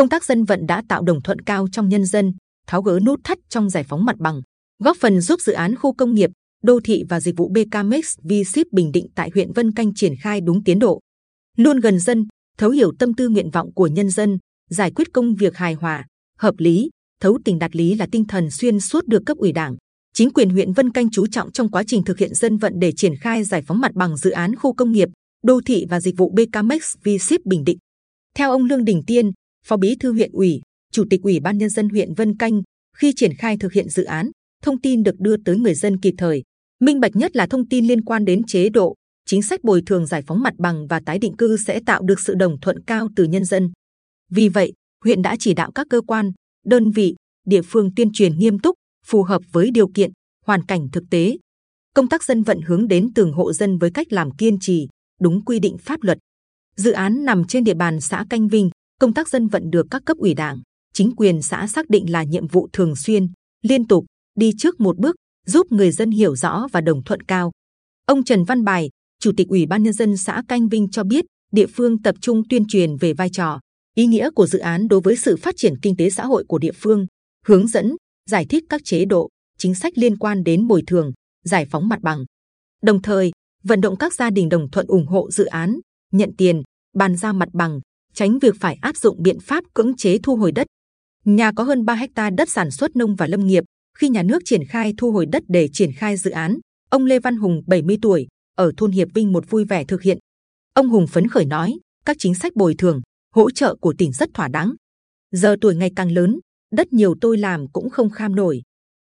công tác dân vận đã tạo đồng thuận cao trong nhân dân, tháo gỡ nút thắt trong giải phóng mặt bằng, góp phần giúp dự án khu công nghiệp, đô thị và dịch vụ BKMX V-Ship Bình Định tại huyện Vân Canh triển khai đúng tiến độ, luôn gần dân, thấu hiểu tâm tư nguyện vọng của nhân dân, giải quyết công việc hài hòa, hợp lý, thấu tình đạt lý là tinh thần xuyên suốt được cấp ủy đảng, chính quyền huyện Vân Canh chú trọng trong quá trình thực hiện dân vận để triển khai giải phóng mặt bằng dự án khu công nghiệp, đô thị và dịch vụ BKMX V-Ship Bình Định. Theo ông Lương Đình Tiên, Phó Bí thư huyện ủy, Chủ tịch Ủy ban nhân dân huyện Vân Canh, khi triển khai thực hiện dự án, thông tin được đưa tới người dân kịp thời, minh bạch nhất là thông tin liên quan đến chế độ, chính sách bồi thường giải phóng mặt bằng và tái định cư sẽ tạo được sự đồng thuận cao từ nhân dân. Vì vậy, huyện đã chỉ đạo các cơ quan, đơn vị, địa phương tuyên truyền nghiêm túc, phù hợp với điều kiện, hoàn cảnh thực tế. Công tác dân vận hướng đến từng hộ dân với cách làm kiên trì, đúng quy định pháp luật. Dự án nằm trên địa bàn xã Canh Vinh, công tác dân vận được các cấp ủy đảng, chính quyền xã xác định là nhiệm vụ thường xuyên, liên tục, đi trước một bước, giúp người dân hiểu rõ và đồng thuận cao. Ông Trần Văn Bài, Chủ tịch Ủy ban nhân dân xã Canh Vinh cho biết, địa phương tập trung tuyên truyền về vai trò, ý nghĩa của dự án đối với sự phát triển kinh tế xã hội của địa phương, hướng dẫn, giải thích các chế độ, chính sách liên quan đến bồi thường, giải phóng mặt bằng. Đồng thời, vận động các gia đình đồng thuận ủng hộ dự án, nhận tiền, bàn giao mặt bằng, tránh việc phải áp dụng biện pháp cưỡng chế thu hồi đất. Nhà có hơn 3 hecta đất sản xuất nông và lâm nghiệp, khi nhà nước triển khai thu hồi đất để triển khai dự án, ông Lê Văn Hùng 70 tuổi ở thôn Hiệp Vinh một vui vẻ thực hiện. Ông Hùng phấn khởi nói, các chính sách bồi thường, hỗ trợ của tỉnh rất thỏa đáng. Giờ tuổi ngày càng lớn, đất nhiều tôi làm cũng không kham nổi.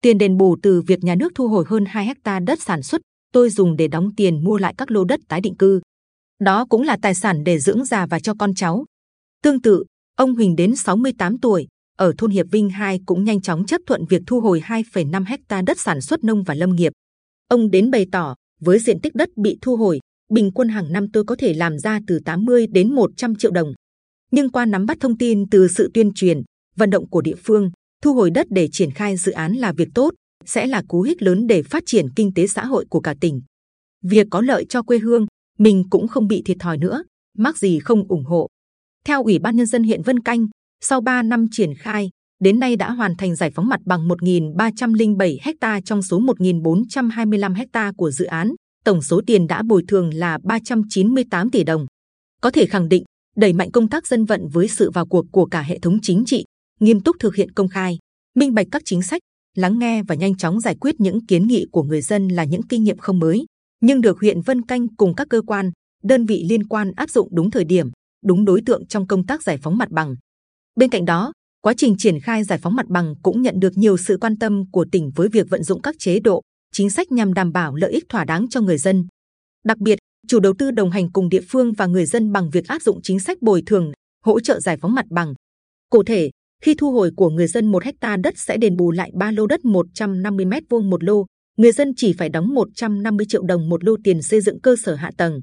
Tiền đền bù từ việc nhà nước thu hồi hơn 2 hecta đất sản xuất, tôi dùng để đóng tiền mua lại các lô đất tái định cư. Đó cũng là tài sản để dưỡng già và cho con cháu. Tương tự, ông Huỳnh đến 68 tuổi, ở thôn Hiệp Vinh 2 cũng nhanh chóng chấp thuận việc thu hồi 2,5 hecta đất sản xuất nông và lâm nghiệp. Ông đến bày tỏ, với diện tích đất bị thu hồi, bình quân hàng năm tôi có thể làm ra từ 80 đến 100 triệu đồng. Nhưng qua nắm bắt thông tin từ sự tuyên truyền, vận động của địa phương, thu hồi đất để triển khai dự án là việc tốt, sẽ là cú hích lớn để phát triển kinh tế xã hội của cả tỉnh. Việc có lợi cho quê hương, mình cũng không bị thiệt thòi nữa, mắc gì không ủng hộ. Theo Ủy ban nhân dân huyện Vân Canh, sau 3 năm triển khai, đến nay đã hoàn thành giải phóng mặt bằng 1.307 ha trong số 1.425 ha của dự án. Tổng số tiền đã bồi thường là 398 tỷ đồng. Có thể khẳng định, đẩy mạnh công tác dân vận với sự vào cuộc của cả hệ thống chính trị, nghiêm túc thực hiện công khai, minh bạch các chính sách, lắng nghe và nhanh chóng giải quyết những kiến nghị của người dân là những kinh nghiệm không mới, nhưng được huyện Vân Canh cùng các cơ quan, đơn vị liên quan áp dụng đúng thời điểm, đúng đối tượng trong công tác giải phóng mặt bằng. Bên cạnh đó, quá trình triển khai giải phóng mặt bằng cũng nhận được nhiều sự quan tâm của tỉnh với việc vận dụng các chế độ, chính sách nhằm đảm bảo lợi ích thỏa đáng cho người dân. Đặc biệt, chủ đầu tư đồng hành cùng địa phương và người dân bằng việc áp dụng chính sách bồi thường, hỗ trợ giải phóng mặt bằng. Cụ thể, khi thu hồi của người dân một hecta đất sẽ đền bù lại ba lô đất 150 m vuông một lô, người dân chỉ phải đóng 150 triệu đồng một lô tiền xây dựng cơ sở hạ tầng,